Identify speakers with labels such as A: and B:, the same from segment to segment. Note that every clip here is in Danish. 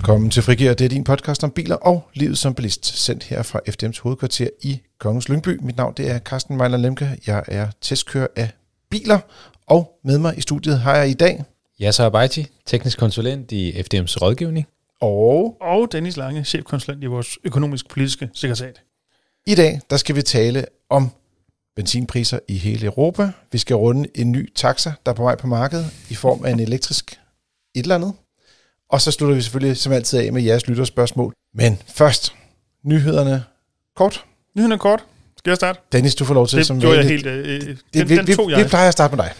A: Velkommen til Frigir. Det er din podcast om biler og livet som bilist, sendt her fra FDM's hovedkvarter i Kongens Lyngby. Mit navn det er Carsten Mejler Lemke. Jeg er testkører af biler, og med mig i studiet har jeg i dag...
B: Yasser Abaiti, teknisk konsulent i FDM's rådgivning.
A: Og...
C: Og Dennis Lange, chefkonsulent i vores økonomisk-politiske sekretariat.
A: I dag der skal vi tale om benzinpriser i hele Europa. Vi skal runde en ny taxa, der er på vej på markedet i form af en elektrisk et eller andet. Og så slutter vi selvfølgelig som altid af med jeres lytterspørgsmål. Men først, nyhederne kort.
C: Nyhederne kort. Skal jeg starte?
A: Dennis, du får lov til
C: det
A: som
C: gjorde jeg helt... Øh,
A: det,
C: den,
A: vi,
C: den
A: vi,
C: tog jeg.
A: vi plejer at starte med dig.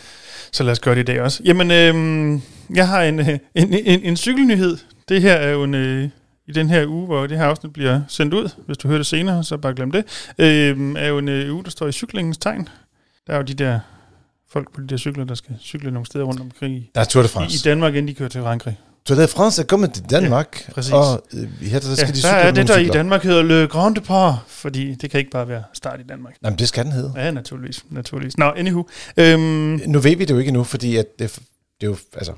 C: Så lad os gøre det i dag også. Jamen, øh, jeg har en, øh, en, en, en cykelnyhed. Det her er jo en, øh, i den her uge, hvor det her afsnit bliver sendt ud. Hvis du hører det senere, så bare glem det. Øh, er jo en øh, uge, der står i cyklingens tegn. Der er jo de der folk på de der cykler, der skal cykle nogle steder rundt omkring i,
A: Der er Tour de
C: i, i
A: France.
C: Danmark, inden de kører til Frankrig.
A: Tour de France er kommet til Danmark,
C: Ja, præcis.
A: og øh, her der skal
C: Ja,
A: de
C: der er det, der i
A: cykler.
C: Danmark hedder Le Grand Depart, fordi det kan ikke bare være start i Danmark.
A: Jamen, det skal den hedde.
C: Ja, naturligvis. naturligvis. Nå, anywho. Øhm,
A: Nu ved vi det jo ikke endnu, fordi at det, det er jo, altså,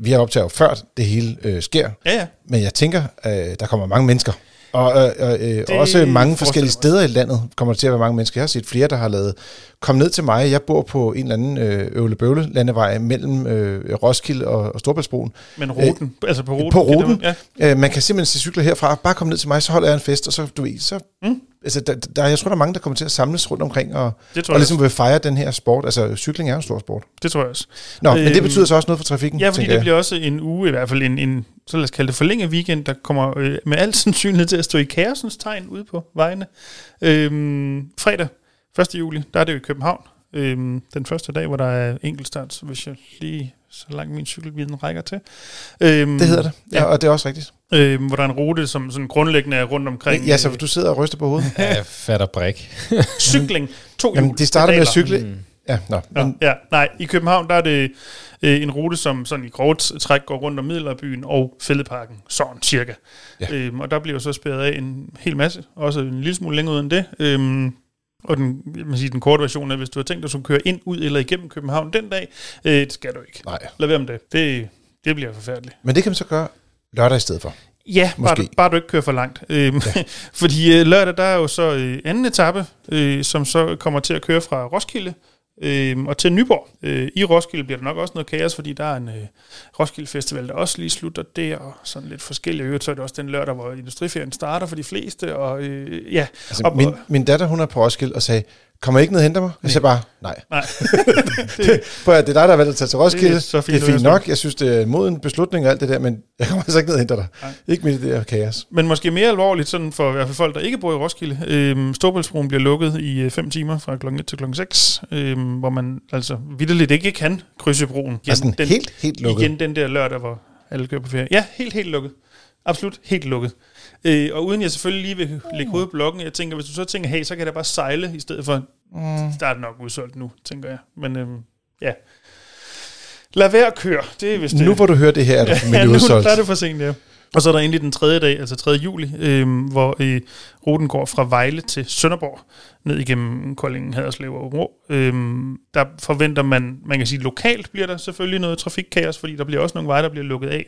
A: vi har optaget før det hele øh, sker,
C: ja, ja.
A: men jeg tænker, øh, der kommer mange mennesker. Og øh, øh, øh,
C: Det
A: også mange forskellige steder i landet kommer der til at være mange mennesker. Jeg har set flere, der har lavet, kom ned til mig. Jeg bor på en eller anden øh, øvlebøvle landevej mellem øh, Roskilde og, og Storbæltsbroen.
C: Men ruten, øh, altså på ruten.
A: på ruten?
C: det- Ja.
A: Øh, man kan simpelthen se cykler herfra. Bare kom ned til mig, så holder jeg en fest, og så, du ved, så...
C: Mm.
A: Altså, der, der, jeg tror, der er mange, der kommer til at samles rundt omkring og, og ligesom vil fejre den her sport. Altså, cykling er en stor sport.
C: Det tror jeg også.
A: Nå, men det
C: Øhm,
A: betyder så også noget for trafikken,
C: Ja, fordi det
A: jeg.
C: bliver også en uge, i hvert fald en, en så lad os kalde det forlænget weekend, der kommer øh, med al sandsynlighed til at stå i kaosens tegn ude på vejene. Øhm, fredag 1. juli, der er det jo i København. Øhm, den første dag, hvor der er enkeltstart, hvis jeg lige så langt min cykelviden rækker til. Øhm,
A: Det hedder det, ja,
C: Ja.
A: og det er også rigtigt.
C: Øhm, hvor der er en rute, som sådan grundlæggende er rundt omkring
A: Ja, så
C: øh,
A: du sidder og ryster på hovedet.
B: Ja, fatter brik.
C: cykling. To
A: Jamen, de starter med at cykle.
B: Mm.
A: Ja, nå,
C: Ja,
A: men,
C: ja, nej, i København der er det øh, en rute, som sådan i grovt træk går rundt om Middelalderbyen og Fældeparken, sådan cirka.
A: Ja.
C: Øhm, og der bliver så spærret af en hel masse, også en lille smule længere ud end det. Øhm, og den, man siger, den korte version er, hvis du har tænkt dig at køre ind, ud eller igennem København den dag, øh, det skal du ikke.
A: nej.
C: Lad være med det. Det, det bliver forfærdeligt.
A: Men det kan man så gøre lørdag i stedet for.
C: Ja, bare
A: Måske.
C: du, bare du ikke kører for langt. Øhm, ja. fordi øh, lørdag, der er jo så øh, anden etape, øh, som så kommer til at køre fra Roskilde øh, og til Nyborg. Øh, I Roskilde bliver der nok også noget kaos, fordi der er en øh, Roskilde Festival, der også lige slutter der, og sådan lidt forskellige. I øvrigt, så er det også den lørdag, hvor industriferien starter for de fleste, og øh, ja.
A: Altså,
C: og,
A: min, min datter, hun er på Roskilde og sagde, kommer ikke ned og henter mig? Jeg sagde bare, nej.
C: Nej.
A: Prøv at, det er dig, der har valgt at tage til Roskilde.
C: Det er så fint
A: det er fint nok. Jeg synes, det er en moden beslutning og alt det der, men jeg kommer altså ikke ned og henter dig.
C: Nej.
A: Ikke i det her kaos.
C: Men måske mere alvorligt, sådan for i hvert fald folk, der ikke bor i Roskilde. Øhm, Storbæltsbroen bliver lukket i 5 timer fra kl. 1 til kl. 6, øhm, hvor man altså vidderligt ikke kan krydse broen. Igen,
A: Altså, den, helt, helt lukket.
C: Igen den der lørdag, hvor alle kører på ferie. Ja, helt, helt lukket. Absolut helt lukket. Øh, og uden jeg selvfølgelig lige vil lægge hovedet på blokken, jeg tænker, hvis du så tænker, hey, så kan da bare sejle, i stedet for,
A: Mm.
C: der er det nok udsolgt nu, tænker jeg. Men øhm, ja, lad være at køre. Det er vist det.
A: Nu hvor du hører det her, er du
C: Ja, nu
A: udsolgt.
C: der er det for sent, ja. Og så er der endelig den tredje dag, altså 3. juli, øhm, hvor øh, ruten går fra Vejle til Sønderborg, ned igennem Koldingen, Haderslev og Uro. Øhm, der forventer man, man kan sige, lokalt bliver der selvfølgelig noget trafikkaos, fordi der bliver også nogle veje, der bliver lukket af.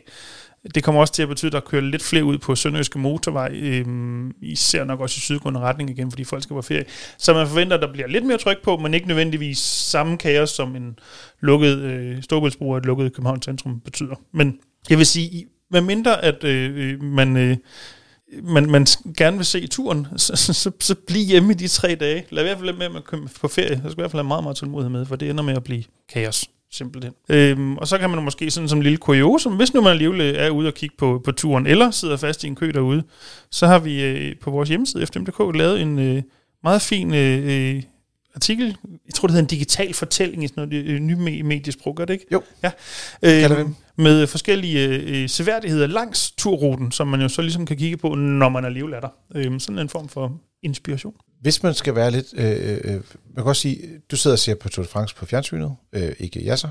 C: Det kommer også til at betyde, at der kører lidt flere ud på Sønderjyske Motorvej, øhm, især nok også i sydgående retning igen, fordi folk skal på ferie. Så man forventer, at der bliver lidt mere tryk på, men ikke nødvendigvis samme kaos, som en lukket øh, Storbæltsbro og et lukket København Centrum betyder. Men jeg vil sige, i- mindre at øh, øh, man, øh, man, man gerne vil se turen, så, så, så, så bliv hjemme i de tre dage. Lad i hvert fald med at man kommer på ferie. Så skal i hvert fald have meget, meget tålmodighed med, for det ender med at blive kaos. Simpelthen. Øhm, og så kan man måske sådan som en lille kuriosum, hvis nu man alligevel øh, er ude og kigge på, på turen, eller sidder fast i en kø derude, så har vi øh, på vores hjemmeside, fdm.dk, lavet en øh, meget fin øh, øh, artikel. Jeg tror, det hedder en digital fortælling i sådan noget øh, ny me- mediesprog, gør det ikke?
A: Jo.
C: Ja. Øh, med forskellige øh, seværdigheder langs turruten, som man jo så ligesom kan kigge på, når man alligevel er der. Øh, sådan en form for inspiration.
A: Hvis man skal være lidt... Øh, øh, man kan også sige, du sidder og ser på Tour de France på fjernsynet, øh, ikke Jasser,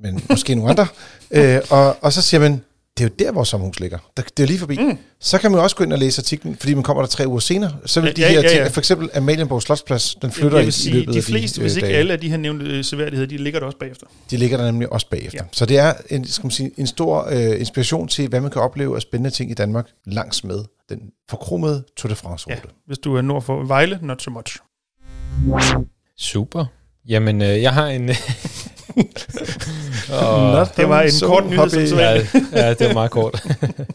A: men måske nogle andre, øh, og, og så siger man, det er jo der, vores sommerhus ligger. Der, det er jo lige forbi. Mm. Så kan man jo også gå ind og læse artiklen, fordi man kommer der tre uger senere. Så vil
C: Ja,
A: de
C: ja,
A: her
C: ja, ja.
A: ting, for eksempel Amalienborg Slotsplads, den flytter
C: jeg
A: i,
C: vil
A: i
C: sige,
A: løbet
C: de
A: af
C: fleste,
A: de
C: hvis ikke
A: dage.
C: alle af de her nævnte øh, seværdigheder, de ligger der også bagefter.
A: De ligger der nemlig også bagefter.
C: Ja.
A: Ja. Så det er en, skal man sige, en stor øh, inspiration til, hvad man kan opleve af spændende ting i Danmark langs med den forkromede Tour de France-rute.
C: Ja. Hvis du er nord for Vejle, not so much.
B: Super. Jamen, øh, jeg har en... og,
C: Det var en
A: so
C: kort nyhed, som så
B: ja, ja, det var meget kort.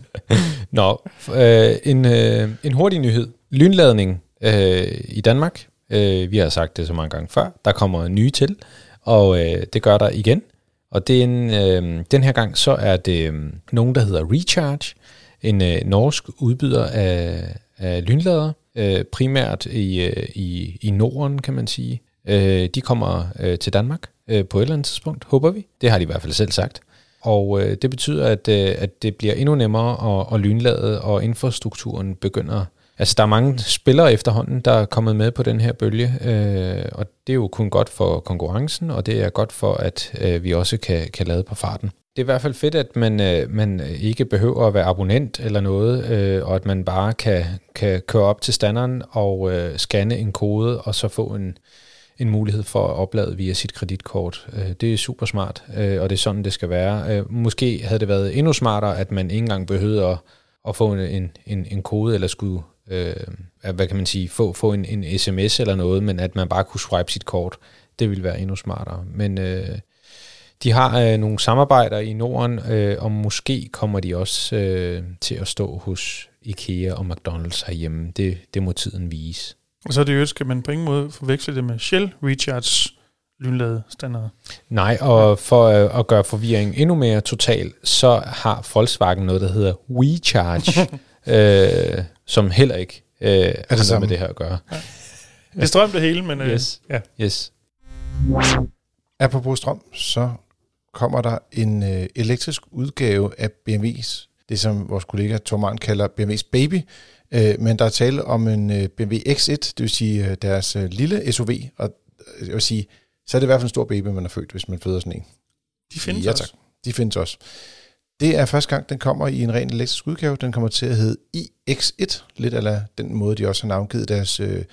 B: Nå, øh, en, øh, en hurtig nyhed. Lynladning øh, i Danmark. Øh, vi har sagt det så mange gange før. Der kommer nye til, og øh, det gør der igen. Og det er en, øh, den her gang, så er det øh, nogen, der hedder Recharge. En øh, norsk udbyder af, af lynlader. Øh, primært i, øh, i, i Norden, kan man sige. Øh, de kommer øh, til Danmark øh, på et eller andet tidspunkt, håber vi. Det har de i hvert fald selv sagt. Og øh, det betyder, at, øh, at det bliver endnu nemmere at, at lynlade, og infrastrukturen begynder... Altså, der er mange spillere efterhånden, der er kommet med på den her bølge, øh, og det er jo kun godt for konkurrencen, og det er godt for, at øh, vi også kan, kan lade på farten. Det er i hvert fald fedt, at man, øh, man ikke behøver at være abonnent eller noget, øh, og at man bare kan, kan køre op til standeren og øh, scanne en kode, og så få en, en mulighed for at oplade via sit kreditkort. Øh, Det er super smart, øh, og det er sådan, det skal være. Øh, Måske havde det været endnu smartere, at man ikke engang behøvede at, at få en, en, en kode, eller skulle, øh, hvad kan man sige, få, få en, en sms eller noget, men at man bare kunne swipe sit kort. Det ville være endnu smartere. Men øh, de har øh, nogle samarbejder i Norden, øh, og måske kommer de også øh, til at stå hos IKEA og McDonald's herhjemme. Det, det må tiden vise.
C: Og så er det jo, skal man på ingen måde forveksle det med Shell Recharge lynlade standard.
B: Nej, og for øh, at gøre forvirringen endnu mere total, så har Volkswagen noget, der hedder WeCharge, øh, som heller ikke øh, er har noget med det her at gøre.
C: Det er strøm det hele, men øh,
B: Yes.
C: ja.
B: Yes.
A: Apropos strøm, så kommer der en øh, elektrisk udgave af BMW's, det som vores kollega Tormann kalder BMW's Baby, øh, men der er tale om en øh, BMW X1, det vil sige øh, deres øh, lille SUV, og øh, jeg vil sige, så er det i hvert fald en stor baby, man har født, hvis man føder sådan en.
C: De findes
A: ja,
C: også.
A: tak. De findes også. Det er første gang, den kommer i en ren elektrisk udgave. Den kommer til at hedde iX1, lidt af den måde, de også har navngivet deres øh,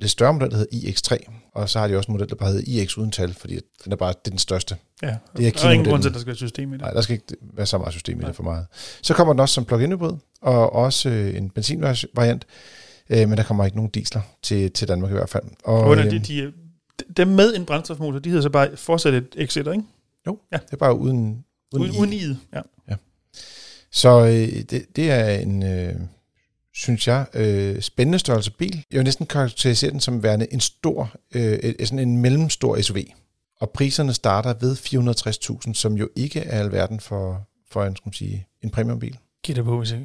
A: lidt større model, der hedder iX3. Og så har de også en model, der bare hedder iX uden tal, fordi den er bare det er den største.
C: Ja.
A: Det er
C: der er ingen grund til, at der skal være system i det.
A: Nej, der skal ikke være så meget system i
C: Nej.
A: det for meget. Så kommer den også som plug-in hybrid, og også øh, en benzinvariant, øh, men der kommer ikke nogen diesler til, til Danmark i hvert fald. Og,
C: Under
A: øh,
C: de, de, dem med en brændstofmotor, de hedder så bare fortsat et X1, ikke?
A: jo,
C: Ja.
A: det er bare uden, uden,
C: Uden, uden i. Ja.
A: Så øh, det, det er en, øh, synes jeg, øh, spændende størrelse bil. Jeg vil næsten karakterisere den som værende en stor, øh, sådan en mellemstor SUV. Og priserne starter ved 460.000, som jo ikke er alverden for, for en, skal man sige, en premiumbil.
C: Giv dig på, hvis jeg,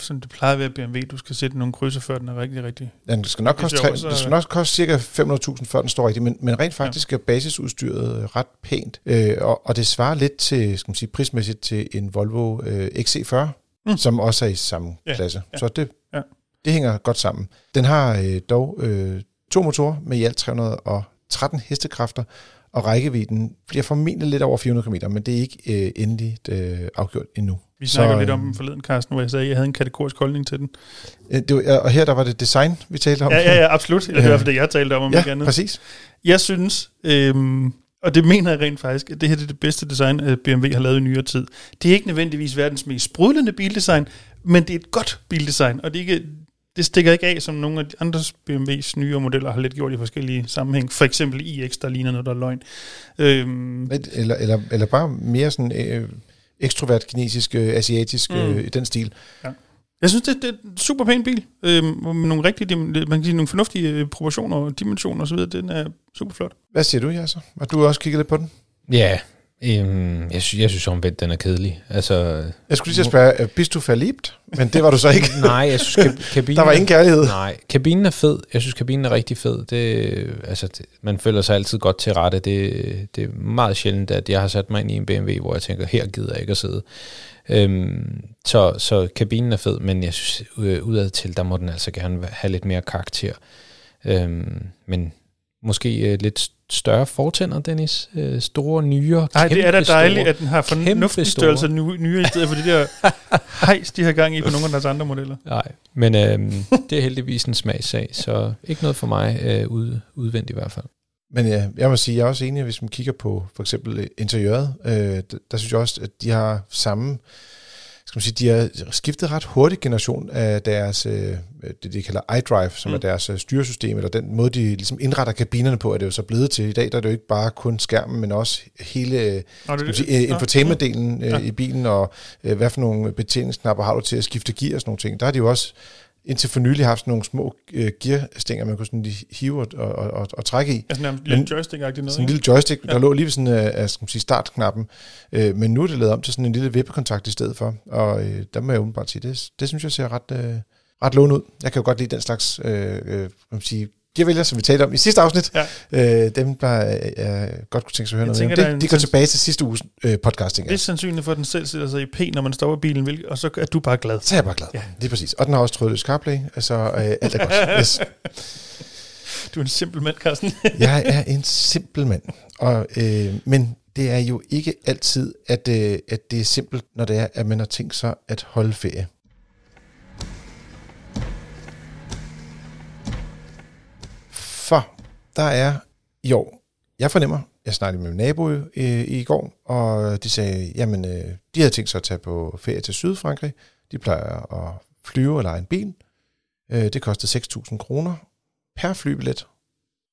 C: sådan det plejer at være BMW, du skal sætte nogle krydser, før den er rigtig, rigtig...
A: Den skal nok koste, tre, det skal nok koste cirka 500.000, før den står rigtigt, men, men rent faktisk er basisudstyret øh, ret pænt, øh, og, og det svarer lidt til, skal man sige, prismæssigt til en Volvo øh, XC40,
C: Mm.
A: mm. som også er i samme
C: Ja,
A: ja, klasse.
C: ja,
A: Ja, Så det,
C: ja.
A: ja. Det hænger godt sammen. Den har øh, dog øh, to motorer med i alt 313 hestekræfter, og rækkevidden bliver formentlig lidt over 400 km, men det er ikke øh, endeligt øh, afgjort endnu.
C: Vi snakker
A: Så,
C: lidt om den forleden, Carsten, hvor jeg sagde, at jeg havde en kategorisk holdning til den.
A: Øh, det var, og her der var det design, vi talte om.
C: Ja, ja, ja, absolut. Eller det er i hvert fald det, jeg talte om, om ikke
A: ja
C: andet.
A: præcis.
C: Jeg synes, øhm, og det mener jeg rent faktisk, at det her det er det bedste design, øh, BMW har lavet i nyere tid. Det er ikke nødvendigvis verdens mest sprudlende bildesign, men det er et godt bildesign, og det, er ikke, det stikker ikke af, som nogle af de andre BMW's nyere modeller har lidt gjort i forskellige sammenhæng. For eksempel iX, der ligner noget, der er løgn. Øhm,
A: Eller, eller, eller bare mere sådan øh, ekstrovert, kinesisk, øh, asiatisk,
C: Mm.
A: mm. øh, i den stil.
C: jeg synes, det, det er en super pæn bil, øhm, med nogle rigtige, man kan sige, nogle fornuftige øh, proportioner og dimensioner osv. Den er super flot.
A: Hvad siger du, Jasser? Har du også kigget lidt på den?
B: Ja, øhm, jeg, synes, jeg synes omvendt, den er kedelig. Altså,
A: Jeg skulle lige spørge, øh, bist du forlibt? Men det var du så ikke.
B: nej, jeg synes, kab- kabinen...
A: Der var ingen kærlighed.
B: Nej, kabinen er fed. Jeg synes, kabinen er rigtig fed. Det, altså, det, man føler sig altid godt til rette. Det, det er meget sjældent, at jeg har sat mig ind i en BMW, hvor jeg tænker, her gider jeg ikke at sidde. Øhm, så, så kabinen er fed, men jeg synes, øh, udad til, der må den altså gerne have lidt mere karakter. Øhm, men måske øh, lidt større fortænder, Dennis. Øh, store, nyere,
C: Nej, det er da dejligt,
B: store.
C: at den har fornuftig størrelse nye, nye i stedet for det der hejs, de har gang i på nogle af deres andre modeller.
B: Nej, men øh, det er heldigvis en smagssag, så ikke noget for mig øh, ud, udvendigt i hvert fald.
A: Men ja, jeg må sige, jeg er også enig, at hvis man kigger på for eksempel øh, interiøret, øh, der, der synes jeg også, at de har samme, skal man sige, de har skiftet ret hurtigt generation af deres, øh, det de kalder iDrive, som mm. er deres øh, styresystem, eller den måde, de ligesom indretter kabinerne på, er det jo så blevet til. I dag der er det jo ikke bare kun skærmen, men også hele øh,
C: Nå, det,
A: sige, infotainment-delen
C: Ja.
A: i bilen, og hvad for nogle betjeningsknapper har du til at skifte gear og sådan nogle ting. Der har de jo også indtil for nylig haft sådan nogle små øh, gearstænger, man kunne sådan lige hive og, og, og, og trække i.
C: Sådan en lille joystick-agtig noget,
A: Sådan en lille joystick, der
C: Ja.
A: lå lige ved sådan øh, af skal man sige, startknappen. Øh, men nu er det lavet om til sådan en lille vippekontakt i stedet for. Og øh, der må jeg umiddelbart sige, det, det synes jeg ser ret, øh, ret lovende ud. Jeg kan jo godt lide den slags øh, øh, kan man sige, gearvælger, som vi talte om i sidste afsnit.
C: Ja.
A: Øh, dem, der øh, godt kunne tænke sig at høre
C: Jeg
A: noget
C: tænker, er
A: om. Det, de går tilbage til sidste uges øh, podcast, tænker
C: Det er sandsynligt for, at den selv sætter sig i P, når man stopper bilen, hvilket, og så er du bare glad.
A: Så er jeg bare glad. Ja. Er præcis. Og den har også trådløs CarPlay, så øh, alt er godt. Yes.
C: Du er en simpel mand, Carsten.
A: Jeg er en simpel mand. Og, øh, men det er jo ikke altid, at, øh, at det er simpelt, når det er, at man har tænkt sig at holde ferie. For der er i år, jeg fornemmer, jeg snakkede med min nabo øh, i går, og de sagde, jamen, øh, de havde tænkt sig at tage på ferie til Sydfrankrig. De plejer at flyve eller lege en bil. Øh, det kostede 6.000 kroner per flybillet,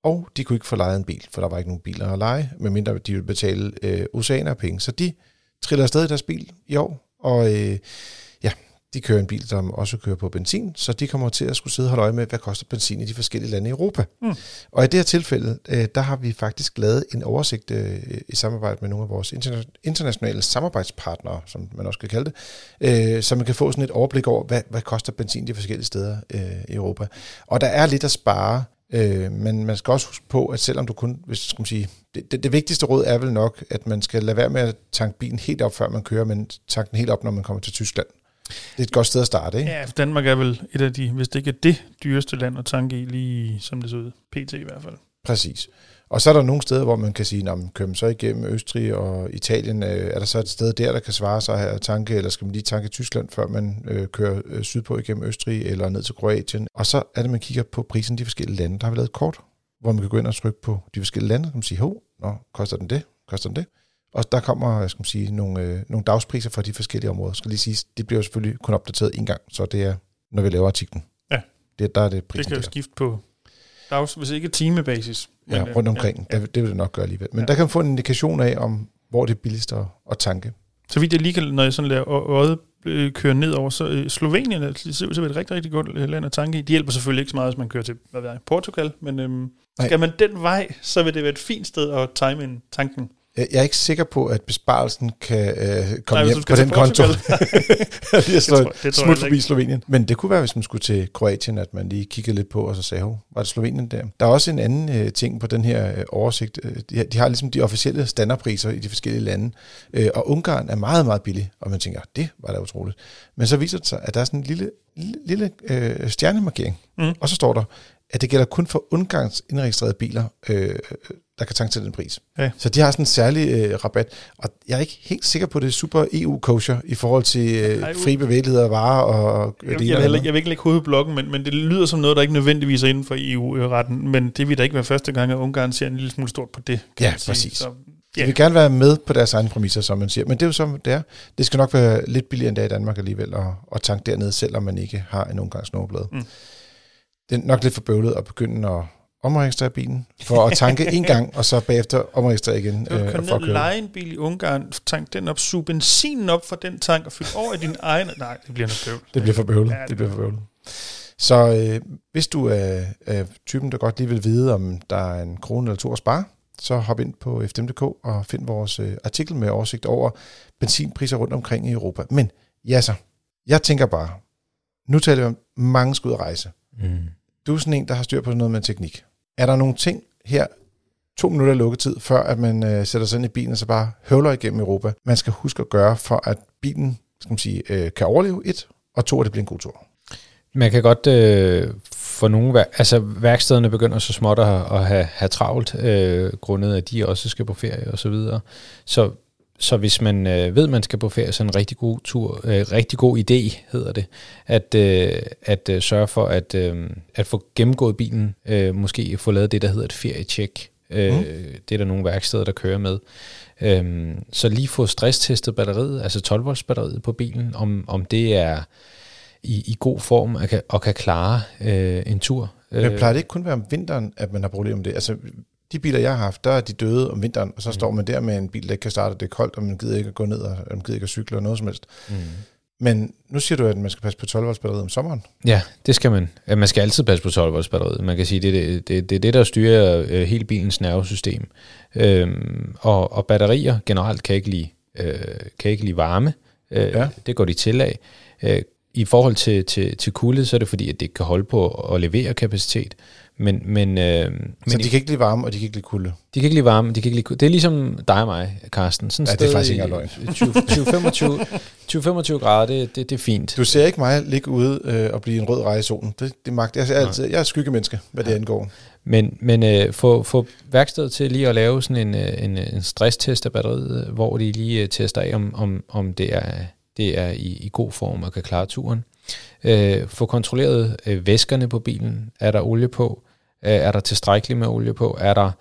A: og de kunne ikke få lejet en bil, for der var ikke nogen biler at lege, medmindre de ville betale øh, oceaner af penge. Så de triller afsted i deres bil i år, og øh, de kører en bil, som også kører på benzin, så de kommer til at skulle sidde og holde øje med, hvad koster benzin i de forskellige lande i Europa.
C: Mm.
A: Og i det her tilfælde, øh, der har vi faktisk lavet en oversigt øh, i samarbejde med nogle af vores interna- internationale samarbejdspartnere, som man også kan kalde det, øh, så man kan få sådan et overblik over, hvad, hvad koster benzin de forskellige steder i Europa. Og der er lidt at spare, øh, men man skal også huske på, at selvom du kun, hvis skal man sige, det, det, det vigtigste råd er vel nok, at man skal lade være med at tanke bilen helt op, før man kører, men tanke den helt op, når man kommer til Tyskland. Det er et godt sted at starte, ikke?
C: Ja, Danmark er vel et af de, hvis det ikke er det dyreste land at tanke i, lige som det ser ud. PT i hvert fald.
A: Præcis. Og så er der nogle steder, hvor man kan sige, man kører så igennem Østrig og Italien, øh, er der så et sted der, der kan svare sig at tanke, eller skal man lige tanke Tyskland, før man øh, kører øh, sydpå igennem Østrig eller ned til Kroatien. Og så er det, man kigger på prisen i de forskellige lande. Der har vi lavet et kort, hvor man kan gå ind og trykke på de forskellige lande, og man sige, hov, nå, koster den det? Koster den det? Og der kommer, jeg skal man sige, nogle, øh, nogle dagspriser for de forskellige områder. Skal lige sige, det bliver selvfølgelig kun opdateret en gang, så det er, når vi laver artiklen.
C: Ja.
A: Det, der er det
C: Det
A: prisen
C: kan jo skifte på dags, hvis ikke timebasis.
A: Ja,
C: øh,
A: rundt omkring.
C: Ja,
A: Ja, det vil det nok gøre alligevel. Men
C: Ja.
A: der kan man få en indikation af, om hvor det er billigst at, at tanke.
C: Så vidt jeg lige kan, når jeg sådan lader øjet øh, køre ned over, så øh, Slovenien er, det ser ud til at være et rigtig, rigtig godt øh, land at tanke i. De hjælper selvfølgelig ikke så meget, hvis man kører til hvad ved jeg, Portugal, men øhm,
A: Nej.
C: skal man den vej, så vil det være et fint sted at time en tanken.
A: Jeg er ikke sikker på, at besparelsen kan øh, komme
C: Nej,
A: hjem på den konto. Jeg slår
C: tror- det tror jeg
A: smut forbi. Slovenien. Men det kunne være, hvis man skulle til Kroatien, at man lige kiggede lidt på, og så sagde, "Hov, var det Slovenien der? Der er også en anden øh, ting på den her øh, oversigt. Øh, De har, de har ligesom de officielle standardpriser i de forskellige lande, øh, og Ungarn er meget, meget billig, og man tænker, det var da utroligt. Men så viser det sig, at der er sådan en lille, lille, lille øh, stjernemarkering,
C: Mm.
A: og så står der, at det gælder kun for Ungarns indregistrerede biler, øh, der kan tanke til den pris.
C: Ja.
A: Så de har sådan en særlig øh, rabat, og jeg er ikke helt sikker på, at det er super EU-kosher i forhold til øh,
C: Ej,
A: fri bevægelighed af varer og
C: Jeg, jeg, vil heller, ikke- jeg vil ikke lægge hovedet i blokken, men, men det lyder som noget, der ikke nødvendigvis er inden for EU-retten. Men det vil da ikke være første gang, at Ungarn ser en lille smule stort på det. Kan
A: Ja,
C: man sige.
A: præcis.
C: Så,
A: De
C: ja.
A: vil gerne være med på deres egne præmisser, som man siger. Men det er jo som det er. Det skal nok være lidt billigere end det er i Danmark alligevel at, at tanke dernede, selvom man ikke har en omgangs nummerplade.
C: Mm.
A: Det er nok lidt for bøvlet at begynde at omregistrere bilen, for at tanke en gang, og så bagefter omregistrere igen.
C: Du kan
A: øh,
C: ned
A: at
C: og
A: køre.
C: lege en bil i Ungarn, tank den op, suge benzinen op fra den tank og fylde over i din egen... Nej, det bliver noget bøvl.
A: Det bliver for bøvlet.
C: Ja,
A: Ja,
C: det
A: det bliver for bøvlet. Så øh, hvis du er, er typen, der godt lige vil vide, om der er en krone eller to at spare, så hop ind på fdm.dk og find vores øh, artikel med oversigt over benzinpriser rundt omkring i Europa. Men ja så, jeg tænker bare, nu taler vi om, mange skal ud at rejse.
B: Mm.
A: Du er sådan en, der har styr på sådan noget med teknik. Er der nogle ting her, to minutter lukketid, før at man øh, sætter sig ind i bilen og så bare høvler igennem Europa, man skal huske at gøre, for at bilen skal man sige, øh, kan overleve et, og to, at det bliver en god tur.
B: Man kan godt øh, for nogle vær- altså værkstederne begynder så småt at, at have, have travlt, øh, grundet at de også skal på ferie og så videre. Så, så hvis man øh, ved, at man skal på ferie, så er en rigtig god tur, øh, rigtig god idé, hedder det, at, øh, at øh, sørge for at, øh, at få gennemgået bilen, øh, måske få lavet det, der hedder et feriecheck. Øh, mm. Det er der nogle værksteder, der kører med. Øhm, så lige få stresstestet batteriet, altså 12 volts batteriet på bilen, om, om det er i, i god form og kan, og kan klare øh, en tur.
A: Men plejer det ikke kun være om vinteren, at man har problemer med det? Altså, de biler, jeg har haft, der er de døde om vinteren, og så mm. står man der med en bil, der ikke kan starte, og det er koldt, og man gider ikke at gå ned, og man gider ikke at cykle, og noget som helst. Mm. Men nu siger du, at man skal passe på 12 volts batteriet om sommeren.
B: Ja, det skal man. Man skal altid passe på 12 volts batteriet. Man kan sige, det er det, det, det, det der styrer øh, hele bilens nervesystem. Øhm, og, og batterier generelt kan ikke lide, øh, kan ikke lide varme. Øh, ja. Det går de til af. Øh, I forhold til, til, til kulde, så er det fordi, at det kan holde på at levere kapacitet. Men, men, øh,
A: så de kan ikke lide varme, og de kan ikke lide kulde?
B: De kan ikke lide varme, de kan ikke lide kulde. Det er ligesom dig og mig, Carsten.
A: Sådan ja, det er faktisk ikke løgn.
B: 20-25 grader, det, det, det er fint.
A: Du ser ikke mig ligge ude øh, og blive en rød reje i solen. Det, det magt. Jeg, er altid, jeg er skyggemenneske, hvad ja. det angår.
B: Men, men øh, få, få værkstedet til lige at lave sådan en, øh, en, en stresstest af batteriet, hvor de lige øh, tester af, om, om, om det er, det er i, i god form og kan klare turen. Øh, få kontrolleret øh, væskerne på bilen. Er der olie på? Øh, er der tilstrækkeligt med olie på? Er der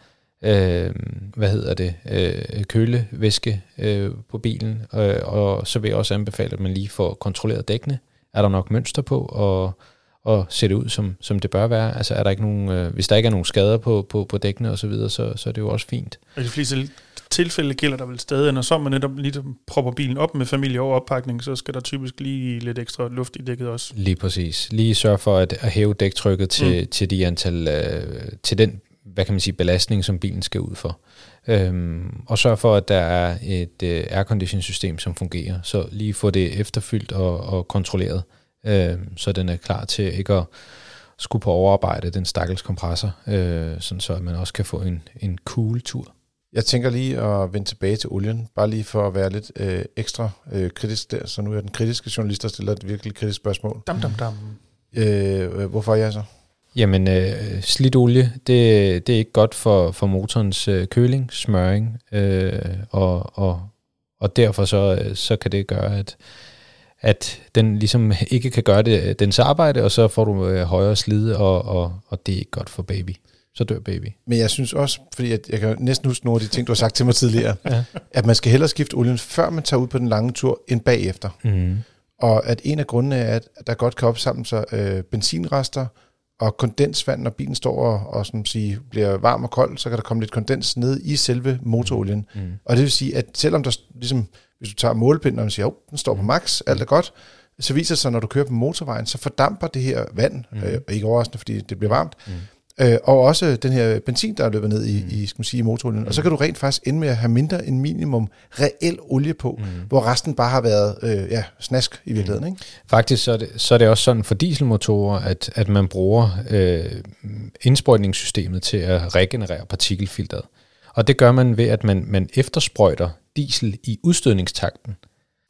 B: øh, hvad hedder det, øh, kølevæske øh, på bilen? Øh, og så vil jeg også anbefale, at man lige får kontrolleret dækkene. Er der nok mønster på? Og og se det ud, som, som det bør være. Altså er der ikke nogen, øh, hvis der ikke er nogen skader på, på, på dækkene og så videre, så, så er det jo også fint.
C: Og i de fleste tilfælde gælder der vel stadig, når så man netop lige propper bilen op med familie over oppakning, så skal der typisk lige lidt ekstra luft i dækket også.
B: Lige præcis. Lige sørge for at, at hæve dæktrykket til, mm. til de antal, øh, til den, hvad kan man sige, belastning, som bilen skal ud for. Øhm, og sørge for, at der er et øh, aircondition system, som fungerer. Så lige få det efterfyldt og, og kontrolleret øh, så den er klar til ikke at skulle på overarbejde den stakkels kompressor, øh, sådan så man også kan få en, en cool tur.
A: Jeg tænker lige at vende tilbage til olien, bare lige for at være lidt øh, ekstra øh, kritisk der, så nu er den kritiske journalist, der stiller et virkelig kritisk spørgsmål.
C: Dam, dam, dam.
A: Øh, hvorfor er jeg så?
B: Jamen, øh, slidt olie, det, det er ikke godt for, for motorens øh, køling, smøring, øh, og, og, og derfor så, så kan det gøre, at, at den ligesom ikke kan gøre det, dens arbejde, og så får du øh, højere slid, og, og, og det er ikke godt for baby. Så dør baby.
A: Men jeg synes også, fordi jeg, jeg kan næsten huske nogle af de ting, du har sagt til mig tidligere, ja. at man skal hellere skifte olien, før man tager ud på den lange tur, end bagefter. Mm. Og at en af grundene er, at der godt kan opsamle sig øh, benzinrester og kondensvand, når bilen står og, og sådan sige, bliver varm og kold, så kan der komme lidt kondens ned i selve motorolien. Mm. Og det vil sige, at selvom der ligesom hvis du tager målepinden, og man siger, jo, den står på max, alt er godt, så viser det sig, når du kører på motorvejen, så fordamper det her vand, mm. øh, ikke overraskende, fordi det bliver varmt, mm. Øh, og også den her benzin, der er løbet ned i, mm. i skal man sige, motorolien. Mm. Og så kan du rent faktisk ende med at have mindre end minimum reel olie på, mm. hvor resten bare har været øh, ja, snask i virkeligheden. Mm. Ikke?
B: Faktisk så er, det, så er det også sådan for dieselmotorer, at, at man bruger øh, indsprøjtningssystemet til at regenerere partikelfilteret. Og det gør man ved, at man, man eftersprøjter diesel i udstødningstakten.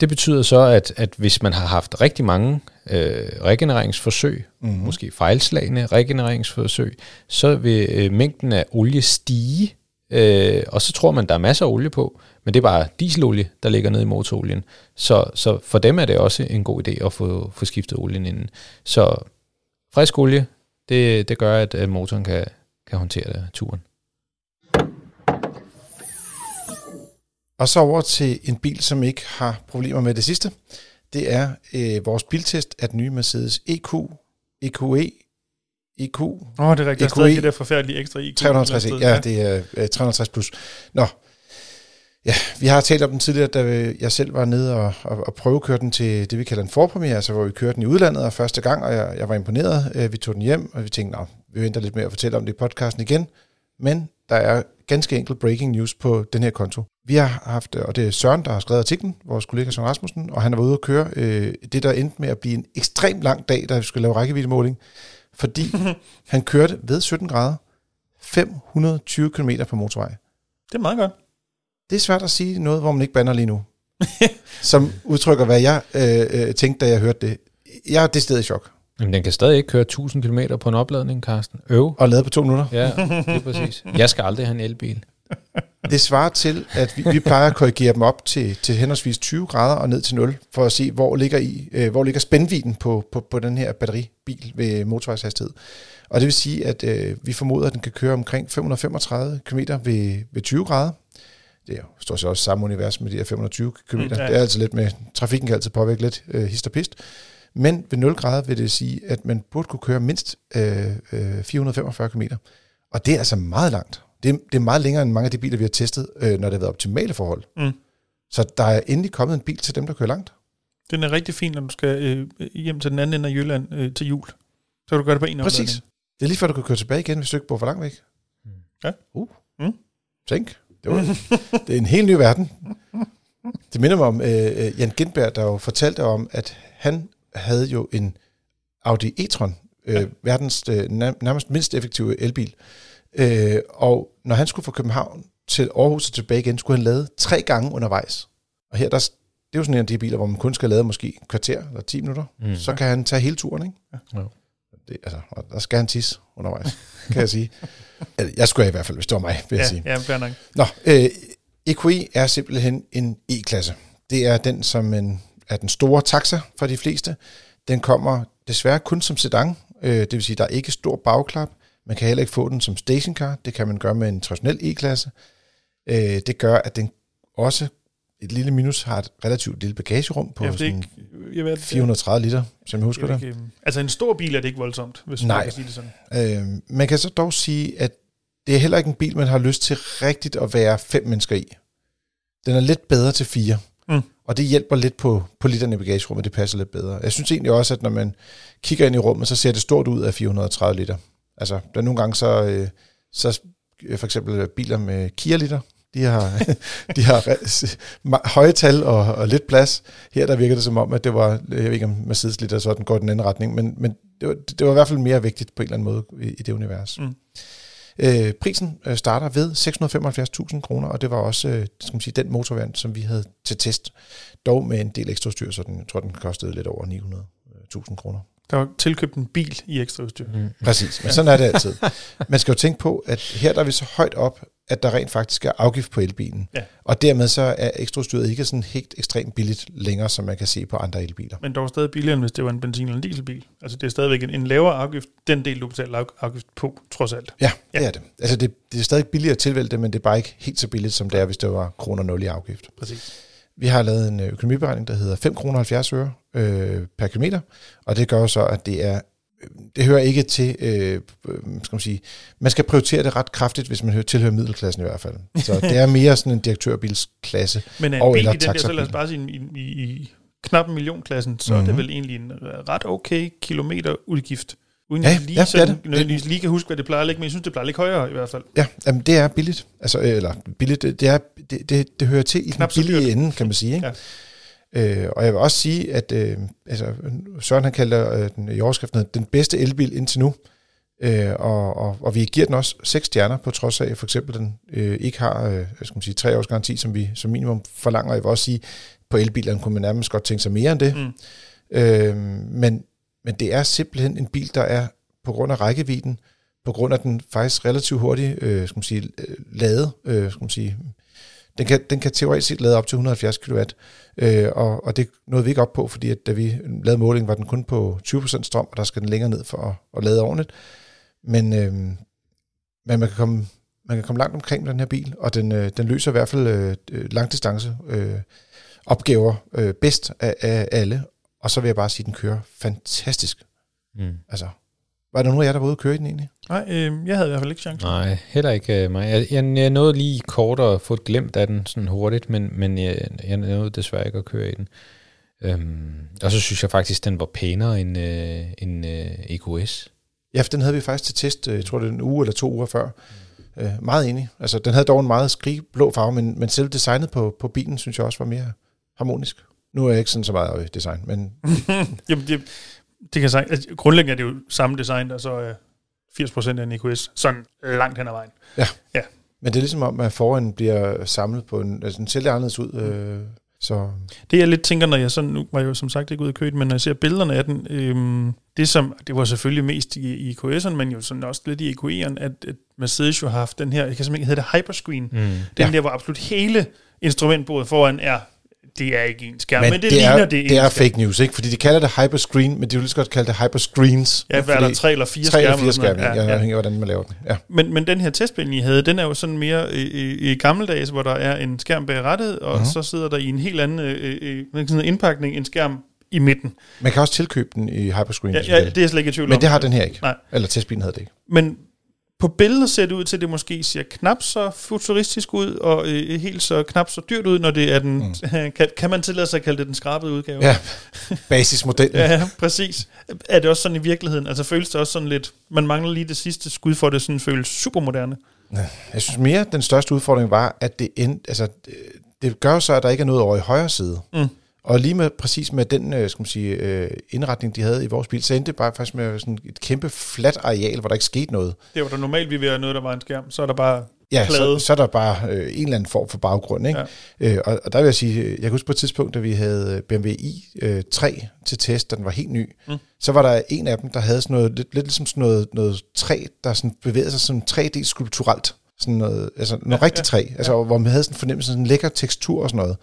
B: Det betyder så, at, at hvis man har haft rigtig mange øh, regenereringsforsøg, mm-hmm. måske fejlslagende regenereringsforsøg, så vil øh, mængden af olie stige, øh, og så tror man, der er masser af olie på, men det er bare dieselolie, der ligger nede i motorolien. Så, så for dem er det også en god idé at få, få skiftet olien inden. Så frisk olie, det, det gør, at motoren kan, kan håndtere turen.
A: Og så over til en bil, som ikke har problemer med det sidste. Det er øh, vores biltest af den nye Mercedes EQ, EQE, EQ. Åh,
C: oh, det er rigtigt. EQE, der er det der forfærdelige ekstra EQ.
A: 360 e, ja, det er øh, 360 plus. Nå, ja, vi har talt om den tidligere, da jeg selv var nede og, og, og prøvekørte den til det, vi kalder en forpremiere, altså hvor vi kørte den i udlandet og første gang, og jeg, jeg var imponeret. Øh, vi tog den hjem, og vi tænkte, nå, vi venter lidt med at fortælle om det i podcasten igen. Men der er ganske enkelt breaking news på den her konto. Vi har haft, og det er Søren, der har skrevet artiklen, vores kollega Søren Rasmussen, og han har været ude at køre øh, det, der endte med at blive en ekstremt lang dag, da vi skulle lave rækkeviddemåling, fordi han kørte ved 17 grader 520 km på motorvej.
C: Det er meget godt.
A: Det er svært at sige noget, hvor man ikke bander lige nu. som udtrykker, hvad jeg øh, øh, tænkte, da jeg hørte det. Jeg er det sted i chok.
B: Men den kan stadig ikke køre 1000 km på en opladning, Carsten. Øv.
A: Og lavet på to minutter.
B: Ja, det er præcis. Jeg skal aldrig have en elbil.
A: Det svarer til, at vi, vi plejer at korrigere dem op til, til henholdsvis 20 grader og ned til 0, for at se, hvor ligger, i, øh, hvor ligger spændviden på, på, på den her batteribil ved motorvejshastighed. Og det vil sige, at øh, vi formoder, at den kan køre omkring 535 km ved, ved 20 grader. Det er jo stort set også samme univers med de her 520 km. Mm,
C: ja.
A: Det er altså lidt med, trafikken kan altid påvirke lidt øh, hist og pist. Men ved 0 grader vil det sige, at man burde kunne køre mindst øh, øh, 445 km. Og det er altså meget langt. Det er, det er meget længere end mange af de biler, vi har testet, øh, når det har været optimale forhold.
C: Mm.
A: Så der er endelig kommet en bil til dem, der kører langt.
C: Den er rigtig fin, når du skal øh, hjem til den anden ende af Jylland øh, til jul. Så kan du gøre det på en
A: Præcis.
C: opladning.
A: Det er lige før, du kan køre tilbage igen, hvis du ikke bor for langt væk.
C: Ja.
A: Uh.
C: Mm.
A: Tænk. Det, var, det er en helt ny verden. Det minder mig om øh, øh, Jan Gindberg, der jo fortalte om, at han havde jo en Audi e-tron, øh, ja. verdens øh, nær- nærmest mindst effektive elbil. Øh, og når han skulle fra København til Aarhus og tilbage igen, skulle han lade tre gange undervejs. Og her, der, det er jo sådan en af de biler, hvor man kun skal lade måske et kvarter eller 10 minutter. Mm. Så kan han tage hele turen, ikke?
B: Ja.
A: Det, altså, og der skal han tisse undervejs, kan jeg sige. Jeg skulle i hvert fald, hvis det var mig, vil jeg
C: Ja,
A: sige.
C: ja, fair nok.
A: Nå, øh, EQE er simpelthen en E-klasse. Det er den, som en, er den store taxa for de fleste. Den kommer desværre kun som sedan, øh, det vil sige, der er ikke stor bagklap. Man kan heller ikke få den som stationcar. Det kan man gøre med en traditionel E-klasse. Øh, det gør, at den også, et lille minus, har et relativt lille bagagerum på
C: Ja, det
A: sådan
C: ikke, jeg ved,
A: 430 liter, som jeg husker
C: jeg
A: det.
C: ikke, øh, Altså en stor bil er det ikke voldsomt, hvis
A: Nej.
C: man kan sige det sådan.
A: Øh, man kan så dog sige, at det er heller ikke en bil, man har lyst til rigtigt at være fem mennesker i. Den er lidt bedre til fire. Og det hjælper lidt på, på literne i bagagerummet, det passer lidt bedre. Jeg synes egentlig også, at når man kigger ind i rummet, så ser det stort ud af 430 liter. Altså, der er nogle gange så, øh, så øh, for eksempel biler med Kia-liter, de har, de har høje tal og, og lidt plads. Her der virker det som om, at det var, jeg ved ikke om Mercedes liter, så den går den anden retning, men, men det, var, det var i hvert fald mere vigtigt på en eller anden måde i, i det univers.
C: Mm.
A: Øh, prisen øh, starter ved 675.000 kroner, og det var også øh, skal man sige, den motorvariant, som vi havde til test. Dog med en del ekstra styr, så den, jeg tror, den kostede lidt over 900.000 kroner.
C: Der var tilkøbt en bil i ekstra udstyr.
B: Mm.
A: Præcis, men sådan er det altid. Man skal jo tænke på, at her der er vi så højt op, at der rent faktisk er afgift på elbilen.
C: Ja.
A: Og dermed så er ekstraudstyret ikke sådan helt ekstremt billigt længere, som man kan se på andre elbiler.
C: Men dog stadig billigere, end hvis det var en benzin- eller en dieselbil. Altså det er stadigvæk en, en lavere afgift, den del, du betaler af- afgift på, trods alt.
A: Ja, det
C: Ja.
A: er det. Altså det, det er stadig billigere at tilvælge det, men det er bare ikke helt så billigt, som det er, hvis det var kroner 0 i afgift.
C: Præcis.
A: Vi har lavet en øh, økonomiberegning, der hedder 5 kroner 70 øre øh, per kilometer, og det gør så, at det er det hører ikke til, øh, skal man sige, man skal prioritere det ret kraftigt, hvis man hører, tilhører middelklassen i hvert fald. Så det er mere sådan en direktørbilsklasse.
C: Men er
A: Og
C: en bil
A: eller
C: i den der, så lad os
A: taxabil.
C: bare sige, i, i, i knap en millionklassen, så mm-hmm. er det
A: Mhm.
C: vel egentlig en ret okay kilometerudgift. Uden
A: Ja,
C: lige,
A: ja,
C: ja,
A: det er
C: sådan,
A: det.
C: nødvendigvis lige kan huske, hvad det plejer at ligge, men jeg synes, det plejer at ligge højere i hvert fald.
A: Ja, jamen det er billigt. Altså, øh, eller billigt, det, er, det, det, det hører til i
C: Knap
A: den billige
C: dyrt.
A: ende, kan man sige. Ikke? Ja. Øh, og jeg vil også sige, at øh, altså, Søren han kalder øh, den i overskriften den bedste elbil indtil nu. Øh, og, og, og vi giver den også seks stjerner, på trods af, for eksempel den øh, ikke har øh, skal man sige, tre års garanti, som vi som minimum forlanger. Jeg vil også sige, på elbilerne kunne man nærmest godt tænke sig mere end det.
C: Mm.
A: Øh, men, men det er simpelthen en bil, der er på grund af rækkevidden, på grund af den faktisk relativt hurtige øh, skal man sige, øh, lade, øh, skal man sige, den kan, den kan teoretisk set lade op til 170 kW, øh, og, og det nåede vi ikke op på, fordi at da vi lavede målingen, var den kun på 20% strøm, og der skal den længere ned for at, at lade ordentligt. Men, øh, men man, kan komme, man kan komme langt omkring med den her bil, og den, øh, den løser i hvert fald øh, øh, langdistance øh, opgaver øh, bedst af, af alle. Og så vil jeg bare sige, at den kører fantastisk.
B: Mm.
A: Altså, var der nogen af jer, der var ude at køre i den egentlig?
C: Nej, øh, jeg havde i hvert fald ikke chance.
B: Nej, heller ikke øh, mig. Jeg, jeg, jeg nåede lige kort at få et glemt af den sådan hurtigt, men, men jeg, jeg nåede desværre ikke at køre i den. Øhm, og så synes jeg faktisk, den var pænere end, øh, end øh, EQS.
A: Ja, for den havde vi faktisk til test, øh, jeg tror det er en uge eller to uger før. Øh, meget enig. Altså, den havde dog en meget skrigblå farve, men, men selv designet på, på bilen, synes jeg også var mere harmonisk. Nu er jeg ikke sådan så meget i design, men
C: Jamen, det, det kan jeg sige. Altså, grundlæggende er det jo samme design, der så er 80% af en EQS, sådan langt hen ad vejen.
A: Men det er ligesom om, at foran bliver samlet på en... Altså, den ser lidt anderledes ud. Øh, Så
C: Det jeg lidt tænker, når jeg sådan, nu var jeg jo som sagt ikke ude i kødet, men når jeg ser billederne af den, øhm, det som, det var selvfølgelig mest i, i KS'eren, men jo sådan også lidt i EQE'eren, at, at Mercedes jo har haft den her, jeg kan simpelthen ikke hedde det hyperscreen, mm. den
A: Ja.
C: der, hvor absolut hele instrumentbordet foran er, det er ikke en skærm, men,
A: men
C: det,
A: det,
C: ligner
A: er,
C: det,
A: det, er
C: skærm.
A: fake news, ikke? Fordi de kalder det hyperscreen, men de vil lige så godt kalde det hyperscreens.
C: Ja, hvad er der tre eller fire
A: tre eller
C: skærme?
A: fire skærme, ja, ja. afhængig af, hvordan man laver den. Ja.
C: Men, men den her testspil, I havde, den er jo sådan mere i, i, i gammeldags, hvor der er en skærm bag rattet, og
A: Mhm.
C: mm-hmm. så sidder der i en helt anden øh, øh, sådan en indpakning en skærm i midten.
A: Man kan også tilkøbe den i hyperscreen,
C: Ja, ja, det er jeg slet ikke i tvivl om.
A: men det har den her ikke.
C: Nej.
A: Eller testbilen havde det ikke.
C: Men på billedet ser det ud til, at det måske ser knap så futuristisk ud, og øh, helt så knap så dyrt ud, når det er den... Mm. Kan, kan man tillade sig at kalde det den skrabede udgave?
A: Ja, basismodellen.
C: Ja, præcis. Er det også sådan i virkeligheden? Altså føles det også sådan lidt... Man mangler lige det sidste skud for, at det sådan føles supermoderne.
A: Jeg synes mere, at den største udfordring var, at det, end, altså, det- gør så, at der ikke er noget over i højre side.
C: Mm.
A: Og lige med, præcis med den øh, skal man sige, øh, indretning, de havde i vores bil, så endte det bare faktisk med sådan et kæmpe flat areal, hvor der ikke skete noget.
C: Det var der normalt, vi have noget, der var en skærm. Så er der bare
A: Ja,
C: plade.
A: så, så er der bare øh, en eller anden form for baggrund. Ikke? Ja. Øh, og, og der vil jeg sige, øh, jeg kan huske på et tidspunkt, da vi havde BMW i3 øh, 3 til test, da den var helt ny, mm. så var der en af dem, der havde sådan noget, lidt, lidt ligesom sådan noget, noget træ, der sådan bevægede sig sådan 3D-skulpturelt. Sådan noget, altså noget ja, rigtigt træ, altså, hvor man havde sådan en fornemmelse af sådan en lækker tekstur og sådan noget.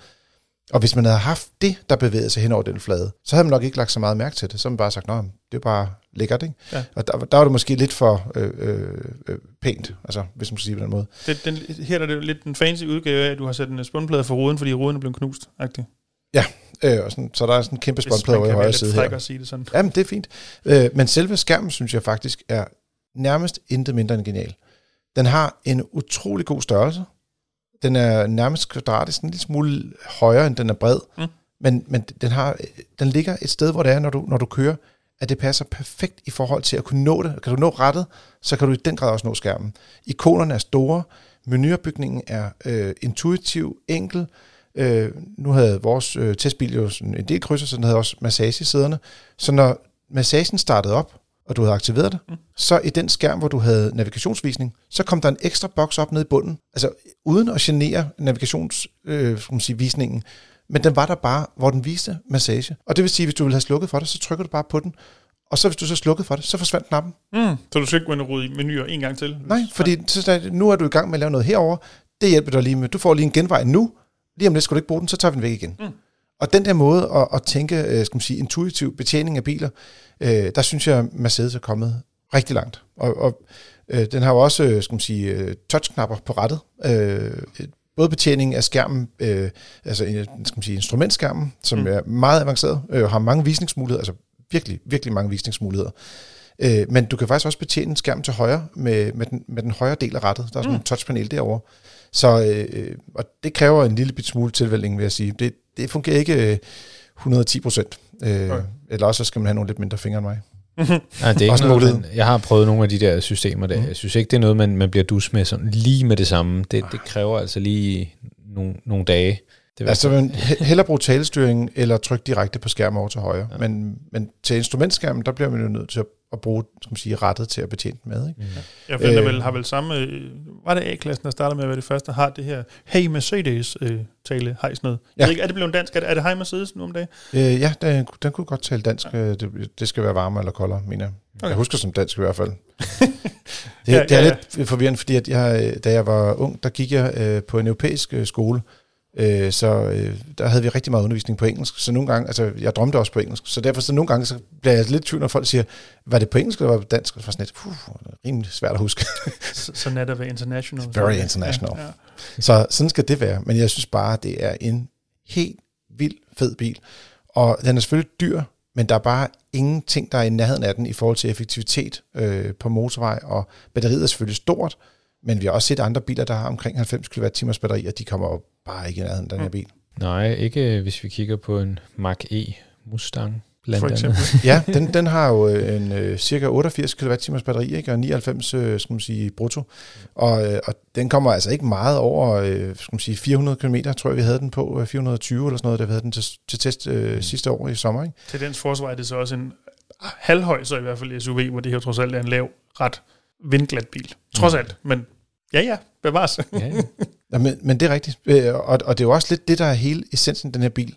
A: Og hvis man havde haft det, der bevægede sig hen over den flade, så havde man nok ikke lagt så meget mærke til det. Så havde man bare sagt, at det er bare lækkert. Ikke?
C: Ja.
A: Og der, der var det måske lidt for øh, øh, øh, pænt, altså, hvis man skal sige på den måde.
C: Det, den, her er det lidt en fancy udgave af, at du har sat en spundplade for ruden, fordi ruden er blevet knust. -agtig.
A: Øh, og sådan, så der er sådan en kæmpe spåndplade
C: man
A: over i højre side her.
C: at sige det sådan.
A: Jamen, det er fint. Øh, men selve skærmen, synes jeg faktisk, er nærmest intet mindre end genial. Den har en utrolig god størrelse. Den er nærmest kvadratisk, en lille smule højere, end den er bred.
C: Mm.
A: Men, men den, har, den ligger et sted, hvor det er, når du, når du kører, at det passer perfekt i forhold til at kunne nå det. Kan du nå rettet, så kan du i den grad også nå skærmen. Ikonerne er store, menuopbygningen er øh, intuitiv, enkel. Øh, nu havde vores øh, testbil jo sådan en del krydser, så den havde også massage i sæderne. Så når massagen startede op, og du havde aktiveret det, mm. så i den skærm, hvor du havde navigationsvisning, så kom der en ekstra boks op nede i bunden, altså uden at genere navigationsvisningen, øh, men den var der bare, hvor den viste massage. Og det vil sige, hvis du ville have slukket for det, så trykker du bare på den, og så hvis du så slukkede for det, så forsvandt knappen.
C: Mm. Så du skal ikke gå ind og rode i menuer en gang til?
A: Nej, fordi så, nu er du i gang med at lave noget herover. Det hjælper dig lige med. Du får lige en genvej nu. Lige om lidt skal du ikke bruge den, så tager vi den væk igen. Mm. Og den der måde at, at tænke, øh, skal man sige, intuitiv betjening af biler, øh, der synes jeg, Mercedes er kommet rigtig langt. Og, og øh, den har jo også, øh, skal man sige, touchknapper på rettet. Øh, både betjening af skærmen, øh, altså skal man sige, instrumentskærmen, som mm. er meget avanceret, øh, har mange visningsmuligheder, altså virkelig, virkelig mange visningsmuligheder. Øh, men du kan faktisk også betjene en skærm til højre med, med, den, med den højre del af rettet. Der er sådan mm. en touchpanel derovre. Så øh, og det kræver en lille bit smule tilvælgning, vil jeg sige. Det, det fungerer ikke øh, 110 procent. Øh,
C: Okay.
A: eller også så skal man have nogle lidt mindre fingre end mig.
B: Nej, det er ikke
A: Også
B: noget, man, jeg har prøvet nogle af de der systemer der.
A: Mm.
B: Jeg synes ikke, det er noget, man, man bliver dus med sådan lige med det samme. Det, det kræver altså lige nogle, nogle dage. Det
A: Altså, man he- hellere bruge talestyring, eller trykke direkte på skærmen over til højre. Ja. Men, men til instrumentskærmen, der bliver man jo nødt til at, at bruge man sige, rettet til at betjene den med. Ikke?
C: Jeg finder
A: Øh.
C: vel, har vel samme... øh, Var det A-klassen, der startede med at være det første, har det her Hey Mercedes øh, tale hejs ned?
A: Ja.
C: Ja. Ikke, er det blevet dansk? Er det, er det Hey Mercedes nu om dagen?
A: Øh, ja, den, den kunne godt tale dansk. Ja. Det, det skal være varmere eller koldere, mener jeg. Okay. Jeg husker som dansk i hvert fald. det,
C: Ja,
A: ja, det er
C: ja,
A: lidt forvirrende, fordi at jeg, da jeg var ung, der gik jeg øh, på en europæisk øh, skole, øh, så øh, der havde vi rigtig meget undervisning på engelsk, så nogle gange, altså jeg drømte også på engelsk, så derfor så nogle gange, så bliver jeg lidt tvivl, når folk siger, var det på engelsk eller var det på dansk? Og det var sådan lidt, er rimelig svært at huske.
C: Så, så net at være international.
A: Very international.
C: Ja, ja.
A: Så sådan skal det være. Men jeg synes bare, det er en helt vild fed bil. Og den er selvfølgelig dyr, men der er bare ingenting, der er i nærheden af den i forhold til effektivitet øh, på motorvej. Og batteriet er selvfølgelig stort, men vi har også set andre biler, der har omkring 90 kWh batteri, og de kommer jo bare ikke i nærheden af den her bil.
B: Nej, ikke øh, hvis vi kigger på en Mach E Mustang. Blandt
C: For
B: andet.
C: eksempel.
A: Ja, den, den har jo øh, en øh, cirka 88 kWh batteri, ikke? og 99 øh, skal man sige, brutto. Og, øh, og den kommer altså ikke meget over øh, skal man sige, 400 km, tror jeg, vi havde den på, øh, 420 eller sådan noget, da vi havde den til, til test øh, mm. sidste år i sommer. Ikke?
C: Til dens forsvar er det så også en halvhøj, så i hvert fald SUV, hvor det her trods alt er en lav, ret vindglat bil. Trods alt, men ja ja, bevares.
B: Ja, ja.
A: Ja, men, men det er rigtigt. Øh, Og, og det er jo også lidt det, der er hele essensen af den her bil.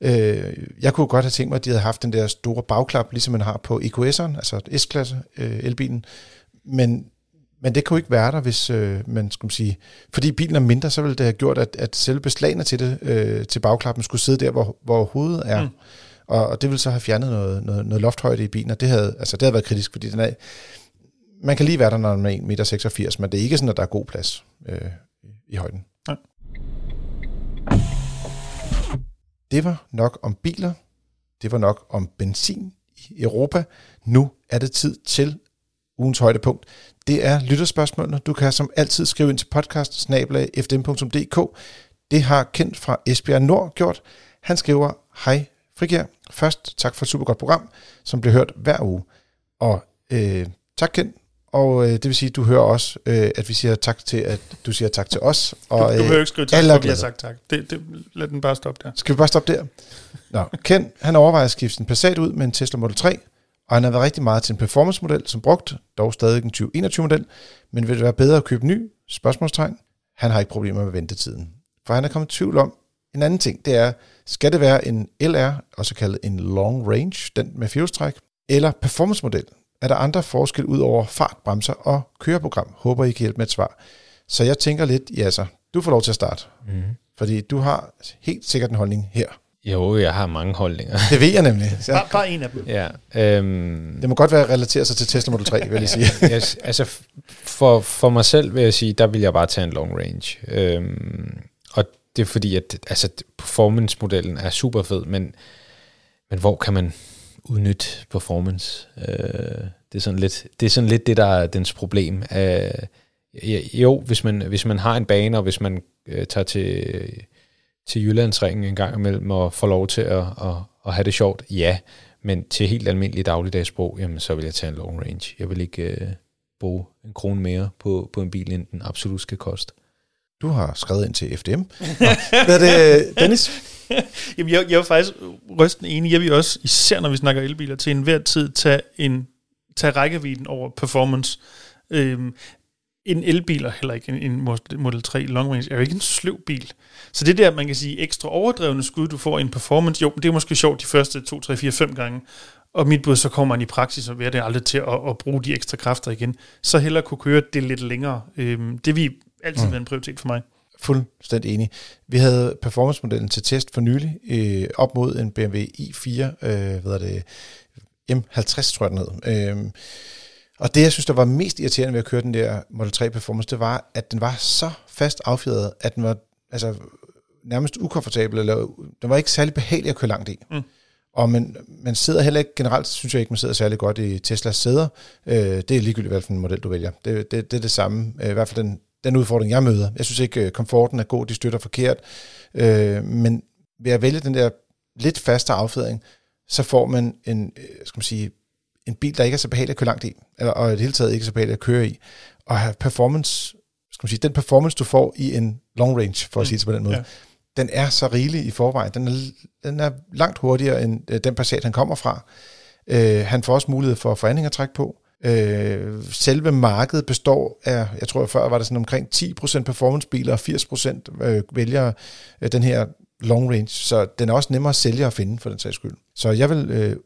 A: Øh, jeg kunne godt have tænkt mig, at de havde haft den der store bagklap, ligesom man har på EQS'eren, altså S-klasse øh, elbilen. Men, men det kunne ikke være der, hvis øh, man skulle sige... Fordi bilen er mindre, så ville det have gjort, at, at selve beslagene til, det, øh, til bagklappen skulle sidde der, hvor, hvor hovedet er. Mm. Og, og det ville så have fjernet noget, noget, noget lofthøjde i bilen, og det havde, altså det havde været kritisk, fordi den er, man kan lige være der, når man er 1,86 meter, men det er ikke sådan, at der er god plads øh, i højden.
C: Nej.
A: Det var nok om biler. Det var nok om benzin i Europa. Nu er det tid til ugens højdepunkt. Det er lytterspørgsmålene. Du kan som altid skrive ind til podcast Det har kendt fra Esbjerg Nord gjort. Han skriver, hej Frigær. Først tak for et super godt program, som bliver hørt hver uge. Og øh, tak Kent. Og øh, det vil sige, at du hører også, øh, at vi siger tak til, at du siger tak til os. Og,
C: Du, du
A: øh,
C: behøver ikke skrive tak,
A: alle
C: for vi har sagt tak. Det, det, lad den bare stoppe der.
A: Skal vi bare stoppe der? Nå, Ken, han overvejer at skifte en Passat ud med en Tesla Model 3, og han har været rigtig meget til en performance-model, som brugt, dog stadig en 2021-model, men vil det være bedre at købe en ny? Spørgsmålstegn. Han har ikke problemer med ventetiden. For han er kommet i tvivl om en anden ting, det er, skal det være en LR, også kaldet en long range, den med fjolstræk, eller performance-model? Er der andre forskel ud over fart, bremser og køreprogram? Håber I kan hjælpe med et svar. Så jeg tænker lidt, ja så, du får lov til at starte.
B: Mm.
A: Fordi du har helt sikkert en holdning her.
B: Jo, jeg har mange holdninger.
A: Det ved jeg nemlig. Så
C: Bare, bare en af dem.
B: ja, øhm,
A: det må godt være relateret sig til Tesla Model 3, vil jeg sige.
B: jeg, altså, for, for mig selv vil jeg sige, der vil jeg bare tage en long range. Øhm, og det er fordi, at altså, performance-modellen er super fed, men, men hvor kan man udnytte performance? Øh, det, er sådan lidt, det er sådan lidt det, der er dens problem. Øh, jo, hvis man, hvis man har en bane, og hvis man øh, tager til, til Jyllandsringen en gang imellem og får lov til at, at, at have det sjovt, ja. Men til helt almindelig dagligdagsbrug, jamen så vil jeg tage en long range. Jeg vil ikke øh, bruge en krone mere på, på en bil, end den absolut skal koste.
A: Du har skrevet ind til FDM. Nå, Hvad er det, Dennis?
C: Jamen, jeg, jeg er faktisk rysten enig. Jeg vil også, især når vi snakker elbiler, til enhver tid tage, en, tage rækkevidden over performance. Øhm, en elbil, og heller ikke en, en Model 3 Long Range, er jo ikke en sløv bil. Så det der, man kan sige, ekstra overdrevne skud, du får i en performance, jo, det er måske sjovt de første 2, 3, 4, 5 gange. Og mit bud, så kommer man i praksis og være det aldrig til at, at bruge de ekstra kræfter igen. Så heller kunne køre det lidt længere. Øhm, det vi altid mm. være en prioritet for mig.
A: Fuldstændig enig. Vi havde performance-modellen til test for nylig, øh, op mod en BMW i4, øh, hvad hedder det, M50, tror jeg den hed. Øh, og det, jeg synes, der var mest irriterende ved at køre den der Model 3 Performance, det var, at den var så fast affjedret, at den var altså, nærmest ukomfortabel, eller den var ikke særlig behagelig at køre langt i.
C: Mm.
A: Og man, man sidder heller ikke, generelt synes jeg ikke, man sidder særlig godt i Teslas sæder. Øh, det er ligegyldigt, hvilken model du vælger. Det, det, det er det samme, øh, i hvert fald den, den udfordring, jeg møder. Jeg synes ikke, øh, komforten er god, de støtter forkert. Øh, men ved at vælge den der lidt fastere affjedring, så får man en, øh, skal man sige, en bil, der ikke er så behagelig at køre langt i, eller, og i det hele taget ikke er så behagelig at køre i. Og have performance, skal man sige, den performance, du får i en long range, for at
C: Mm.
A: sige det på den måde,
C: Ja.
A: den er så rigelig i forvejen. Den er, den er langt hurtigere end øh, den Passat, han kommer fra. Øh, han får også mulighed for forandring at trække på. Øh, selve markedet består af, jeg tror før var det sådan omkring 10% performancebiler, og 80% øh, vælger øh, den her long range, så den er også nemmere at sælge og finde for den sags skyld. Så jeg vil øh,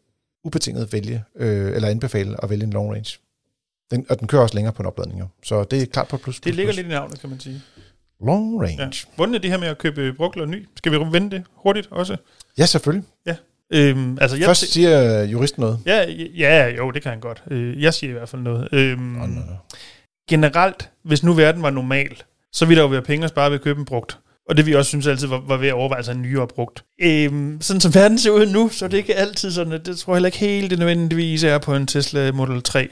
A: ubetinget vælge, øh, eller anbefale at vælge en long range. Den, og den kører også længere på en opladning, jo. så det er klart på plus.
C: Det
A: plus,
C: ligger
A: plus.
C: lidt i navnet, kan man sige.
A: Long range.
C: Ja.
A: Ja,
C: Hvordan er det her med at købe brugt eller ny? Skal vi vende det hurtigt også?
A: ja selvfølgelig.
C: Øhm, altså, jeg
A: Først siger juristen noget.
C: Ja, ja, jo, det kan han godt. Øh, Jeg siger i hvert fald noget. Øhm,
A: Oh, no, no.
C: generelt, hvis nu verden var normal, så ville der jo være penge at spare ved at købe en brugt. Og det vi også synes altid var, var ved at overveje sig en nyere brugt. Øhm, sådan som verden ser ud nu, så er det ikke altid sådan, at det tror jeg heller ikke helt det nødvendigvis er på en Tesla Model 3.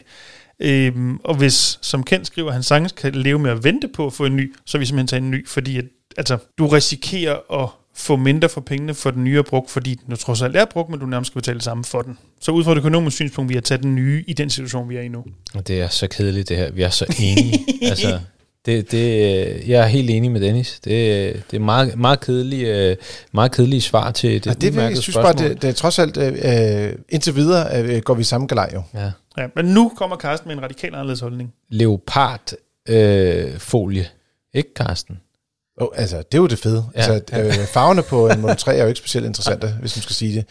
C: Øhm, og hvis, som Kent skriver, han sagtens kan leve med at vente på at få en ny, så vil vi simpelthen tage en ny, fordi at, altså, du risikerer at få mindre for pengene for den nye brugt, fordi den jo trods alt er brugt, men du nærmest skal betale det samme for den. Så ud fra et økonomisk synspunkt, vi har taget den nye i den situation, vi er i nu.
B: Det er så kedeligt det her. Vi er så enige. altså, det, det, øh, jeg er helt enig med Dennis. Det, det er meget, meget, kedelige, øh, meget kedelige svar til det,
A: Det, det vil, jeg
B: udmærkede
A: synes bare, det, det er trods alt, øh, øh, indtil videre øh, går vi samme galej jo.
B: Ja.
C: Ja, men nu kommer Carsten med en radikal anderledes holdning.
B: Leopard øh, folie. Ikke, Karsten?
A: Oh, altså, det er jo det fede.
B: Ja,
A: altså, øh, farverne på en Model 3 er jo ikke specielt interessante, hvis man skal sige det.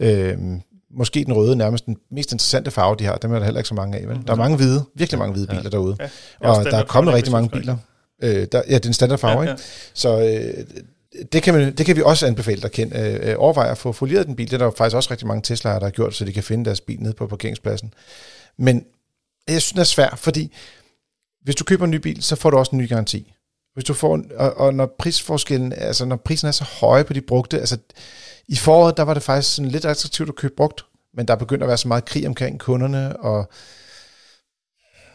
A: Ja. Øhm, måske den røde nærmest den mest interessante farve, de har. Dem er der heller ikke så mange af. Vel? Der er mange hvide, virkelig mange hvide biler derude.
C: Ja.
A: Og der er kommet rigtig mange biler. Øh, der, ja, det er en standardfarve, ja, ja. ikke? Så øh, det, kan man, det kan vi også anbefale dig, Ken. Øh, overvej at få folieret den bil. Det er der faktisk også rigtig mange Tesla'er, der har gjort, så de kan finde deres bil nede på parkeringspladsen. Men jeg synes, det er svært, fordi hvis du køber en ny bil, så får du også en ny garanti. Hvis du får, og, og når prisforskellen, altså når prisen er så høje på de brugte, altså i foråret, der var det faktisk sådan lidt attraktivt at købe brugt, men der begynder at være så meget krig omkring kunderne, og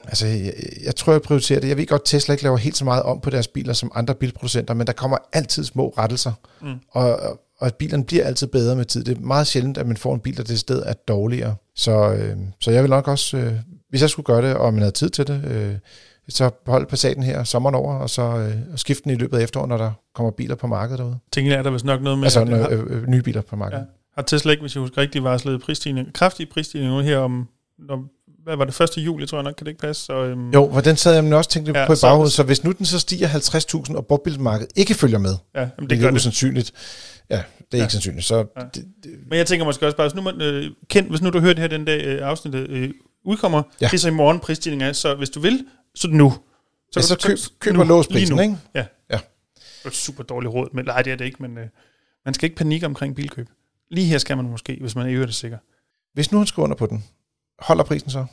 A: altså, jeg, jeg tror, jeg prioriterer det. Jeg ved godt, Tesla ikke laver helt så meget om på deres biler som andre bilproducenter, men der kommer altid små rettelser, mm. og, og, og bilerne bliver altid bedre med tid. Det er meget sjældent, at man får en bil, der det sted er dårligere. Så, øh, så jeg vil nok også, øh, hvis jeg skulle gøre det, og man havde tid til det, øh, så hold Passaten her sommeren over, og så øh, skifte den i løbet af efteråret, når der kommer biler på markedet derude.
C: Tænker jeg, er der vist nok noget med...
A: Altså når, øh, øh, nye biler på markedet. Ja.
C: Har Tesla ikke, hvis jeg husker rigtigt, varslet prisstigning, kraftige prisstigning nu her om, når, hvad var det, 1. juli, tror jeg nok, kan det ikke passe? Så, øhm,
A: jo, for den sad jeg også tænkte ja, på i baghovedet, så, så hvis nu den så stiger 50.000, og bobbilmarkedet ikke følger med,
C: ja, jamen det,
A: det er usandsynligt. Ja, det er ja. ikke sandsynligt. Så
C: ja. det, det, Men jeg tænker måske også bare, hvis nu, man, øh, kendt, hvis nu du hører det her den dag øh, afsnittet øh, udkommer, ja. det er så i morgen prisstigning er, så hvis du vil, så nu.
A: Så, ja, så køb, køb og lås prisen, ikke?
C: Ja.
A: ja.
C: Det er et super dårligt råd, men nej, det er det ikke, men øh, man skal ikke panikke omkring bilkøb. Lige her skal man måske, hvis man er i øvrigt sikker.
A: Hvis nu han skriver under på den, holder prisen så?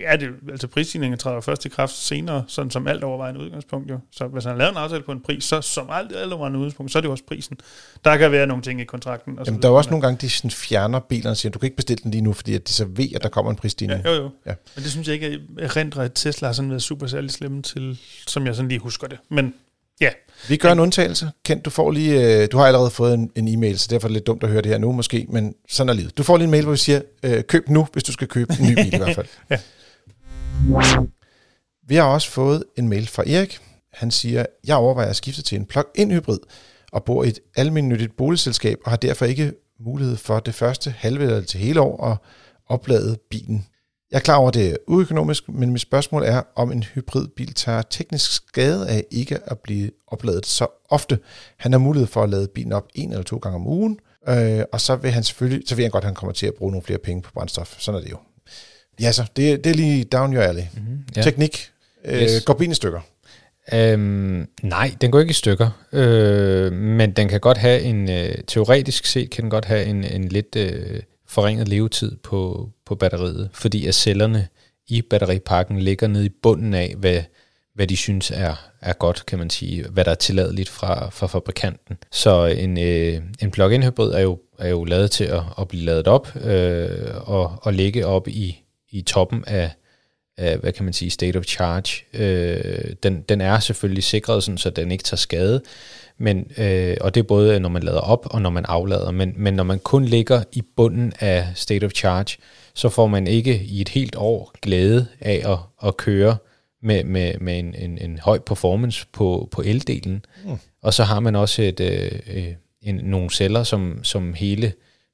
C: Ja, det, altså prisstigningen træder først i kraft senere, sådan som alt overvejende udgangspunkt jo. Så hvis han har lavet en aftale på en pris, så som alt, alt overvejende udgangspunkt, så er det jo også prisen. Der kan være nogle ting i kontrakten.
A: Og Jamen, der er også nogle gange, de sådan fjerner bilerne og siger, du kan ikke bestille den lige nu, fordi at de så ved, at der kommer en prisstigning.
C: Ja, jo, jo. Ja. Men det synes jeg ikke, at rendre at Tesla har sådan været super særlig slemme til, som jeg sådan lige husker det. Men ja.
A: Vi gør en undtagelse. Kent, du får lige, øh, du har allerede fået en, en e-mail, så derfor er det lidt dumt at høre det her nu måske, men sådan er livet. Du får lige en mail, hvor vi siger, øh, køb nu, hvis du skal købe en ny bil i hvert fald.
C: ja.
A: Vi har også fået en mail fra Erik. Han siger, jeg overvejer at skifte til en plug-in hybrid og bor i et almindeligt boligselskab og har derfor ikke mulighed for det første halve eller til hele år at oplade bilen. Jeg er klar over, at det er uøkonomisk, men mit spørgsmål er, om en hybridbil tager teknisk skade af ikke at blive opladet så ofte. Han har mulighed for at lade bilen op en eller to gange om ugen, øh, og så vil han selvfølgelig, så vil han godt, at han kommer til at bruge nogle flere penge på brændstof. Sådan er det jo. Ja, så det, det er lige down your alley. Mm-hmm, ja. Teknik. Øh, yes. Går bilen i stykker?
B: Øhm, nej, den går ikke i stykker, øh, men den kan godt have en, øh, teoretisk set kan den godt have en, en lidt øh, forringet levetid på, på batteriet, fordi at cellerne i batteripakken ligger nede i bunden af, hvad, hvad de synes er, er godt, kan man sige, hvad der er tilladeligt fra, fra fabrikanten. Så en, øh, en plug-in hybrid er jo, er jo lavet til at, at blive lavet op øh, og, og ligge op i, i toppen af, af, hvad kan man sige, state of charge. Øh, den, den er selvfølgelig sikret, sådan, så den ikke tager skade, men, øh, og det er både, når man lader op og når man aflader, men, men når man kun ligger i bunden af state of charge, så får man ikke i et helt år glæde af at, at køre med, med, med en, en, en høj performance på, på eldelen. Mm. Og så har man også et, øh, øh en, nogle celler, som, som hele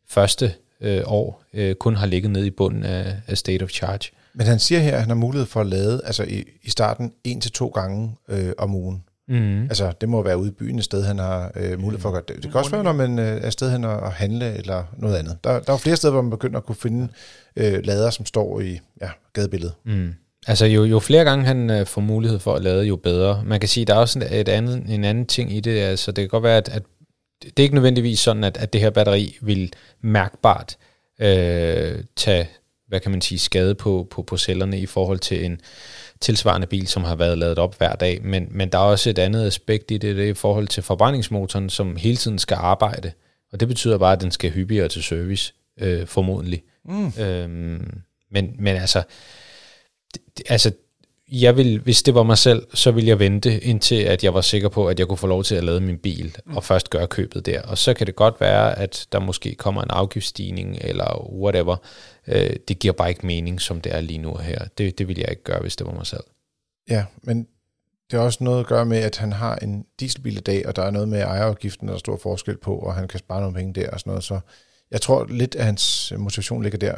B: første øh, år øh, kun har ligget nede i bunden af, af state of charge.
A: Men han siger her, at han har mulighed for at lade altså i, i starten en til to gange øh, om ugen. Mm. Altså, det må være ude i byen et sted, han har øh, mulighed for at gøre det. Det kan også være, når man øh, er sted hen at handle eller noget andet. Der, der er flere steder, hvor man begynder at kunne finde øh, lader, som står i ja, gadebilledet.
B: Mm. Altså, jo, jo flere gange han øh, får mulighed for at lade, jo bedre. Man kan sige, der er også et andet, en anden ting i det. Altså, det kan godt være, at, at det er ikke nødvendigvis sådan, at, at det her batteri vil mærkbart øh, tage, hvad kan man sige, skade på, på, på cellerne i forhold til en tilsvarende bil, som har været lavet op hver dag. Men, men der er også et andet aspekt i det, det er i forhold til forbrændingsmotoren, som hele tiden skal arbejde. Og det betyder bare, at den skal hyppigere til service, øh, formodentlig. Mm. Øhm, men, men altså, det, altså jeg vil, hvis det var mig selv, så ville jeg vente indtil, at jeg var sikker på, at jeg kunne få lov til at lade min bil, mm. og først gøre købet der. Og så kan det godt være, at der måske kommer en afgiftsstigning, eller whatever. Øh, det giver bare ikke mening, som det er lige nu her. Det, det vil jeg ikke gøre, hvis det var mig selv.
A: Ja, men det har også noget at gøre med, at han har en dieselbil i dag, og der er noget med ejerafgiften, der er stor forskel på, og han kan spare nogle penge der og sådan noget. Så jeg tror lidt, at hans motivation ligger der.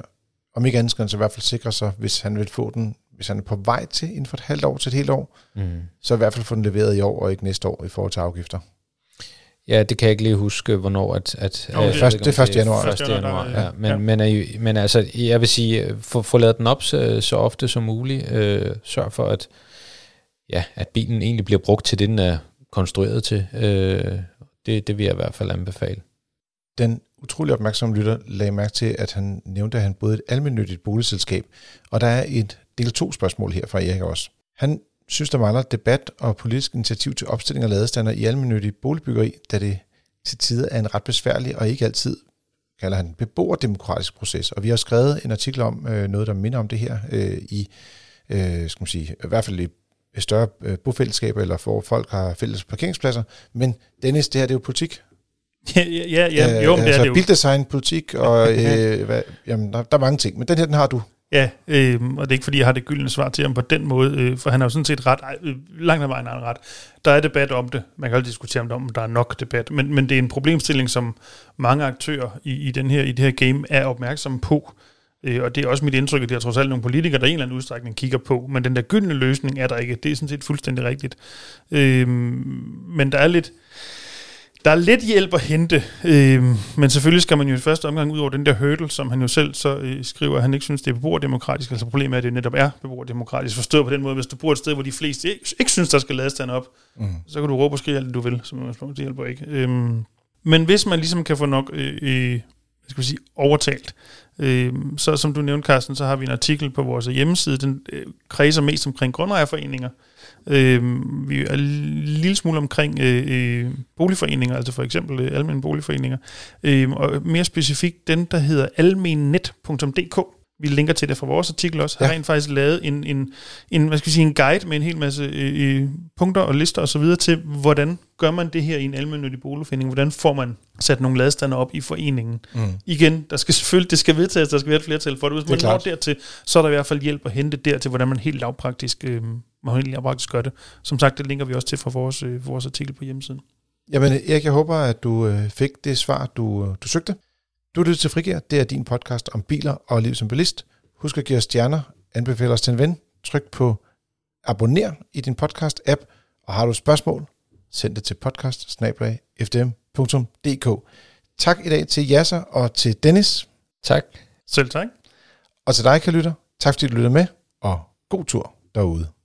A: Om ikke andet skal han så i hvert fald sikre sig, hvis han vil få den hvis han er på vej til inden for et halvt år til et helt år,
B: Mm.
A: så i hvert fald få den leveret i år og ikke næste år i forhold til afgifter.
B: Ja, det kan jeg ikke lige huske, hvornår at... at
C: Jo,
B: øh,
C: det-
B: ikke,
A: det er
B: om
A: 1. januar.
B: 1. januar,
C: Ja.
B: ja. Men,
C: Ja.
B: men, er, men altså, jeg vil sige, få, få lavet den op så, så ofte som muligt. Øh, sørg for, at, ja, at bilen egentlig bliver brugt til det, den er konstrueret til. Øh, det, det vil jeg i hvert fald anbefale.
A: Den utrolig opmærksomme lytter lagde mærke til, at han nævnte, at han boede et almindeligt boligselskab. Og der er et del to spørgsmål her fra Erik også. Han synes, der mangler debat og politisk initiativ til opstilling af ladestander i almindeligt boligbyggeri, da det til tider er en ret besværlig og ikke altid, kalder han, beboerdemokratisk proces. Og vi har skrevet en artikel om øh, noget, der minder om det her øh, i, øh, skal man sige, i hvert fald i større øh, bofællesskaber, eller hvor folk har fælles parkeringspladser. Men Dennis, det her det er jo politik.
C: Ja, ja, ja, jo, det
A: altså
C: er det jo.
A: bildesign, politik, og øh, hvad, jamen, der, der er mange ting. Men den her, den har du.
C: Ja, øh, og det er ikke fordi, jeg har det gyldne svar til ham på den måde, øh, for han har jo sådan set ret, øh, langt ad vejen har han ret. Der er debat om det, man kan altid diskutere om, det, om der er nok debat, men, men det er en problemstilling, som mange aktører i, i, den her, i det her game er opmærksomme på. Øh, og det er også mit indtryk, at det er trods alt nogle politikere, der i en eller anden udstrækning kigger på, men den der gyldne løsning er der ikke. Det er sådan set fuldstændig rigtigt. Øh, men der er lidt... Der er lidt hjælp at hente, øh, men selvfølgelig skal man jo i første omgang ud over den der hurdle, som han jo selv så øh, skriver, at han ikke synes, det er beboerdemokratisk. Altså problemet er, at det netop er beboerdemokratisk. Forstået på den måde, hvis du bor et sted, hvor de fleste ikke, ikke synes, der skal lades stand op,
A: Mm.
C: så kan du råbe og skrige alt det, du vil, som. Det hjælper ikke. Øhm, men hvis man ligesom kan få nok øh, øh, skal vi sige, overtalt, øh, så som du nævnte, Carsten, så har vi en artikel på vores hjemmeside, den øh, kredser mest omkring grundejerforeninger. Øh, vi er en lille smule omkring øh, øh, boligforeninger, altså for eksempel øh, almindelige boligforeninger, øh, og mere specifikt den, der hedder almennet.dk. Vi linker til det fra vores artikel også. Har
A: Ja.
C: rent faktisk lavet en, en, en, hvad skal vi sige, en guide med en hel masse øh, øh, punkter og lister og så videre til, hvordan gør man det her i en almindelig boligforening? Hvordan får man sat nogle ladestander op i foreningen?
A: Mm.
C: Igen, der skal selvfølgelig, det skal vedtages, der skal være et flertal for det. Hvis
A: Det
C: man når
A: klart.
C: dertil, så er der i hvert fald hjælp at hente dertil, hvordan man helt lavpraktisk, øh, man helt lavpraktisk gør det. Som sagt, det linker vi også til fra vores, øh, vores artikel på hjemmesiden.
A: Jamen Erik, jeg håber, at du øh, fik det svar, du, øh, du søgte. Du lytter til Frigir. Det er din podcast om biler og liv som bilist. Husk at give os stjerner, anbefale os til en ven, tryk på abonner i din podcast-app, og har du spørgsmål, send det til podcast Tak i dag til Jasser og til Dennis,
B: Tak.
C: Selv tak.
A: og til dig, kan lytter. Tak fordi du lytter med, og god tur derude.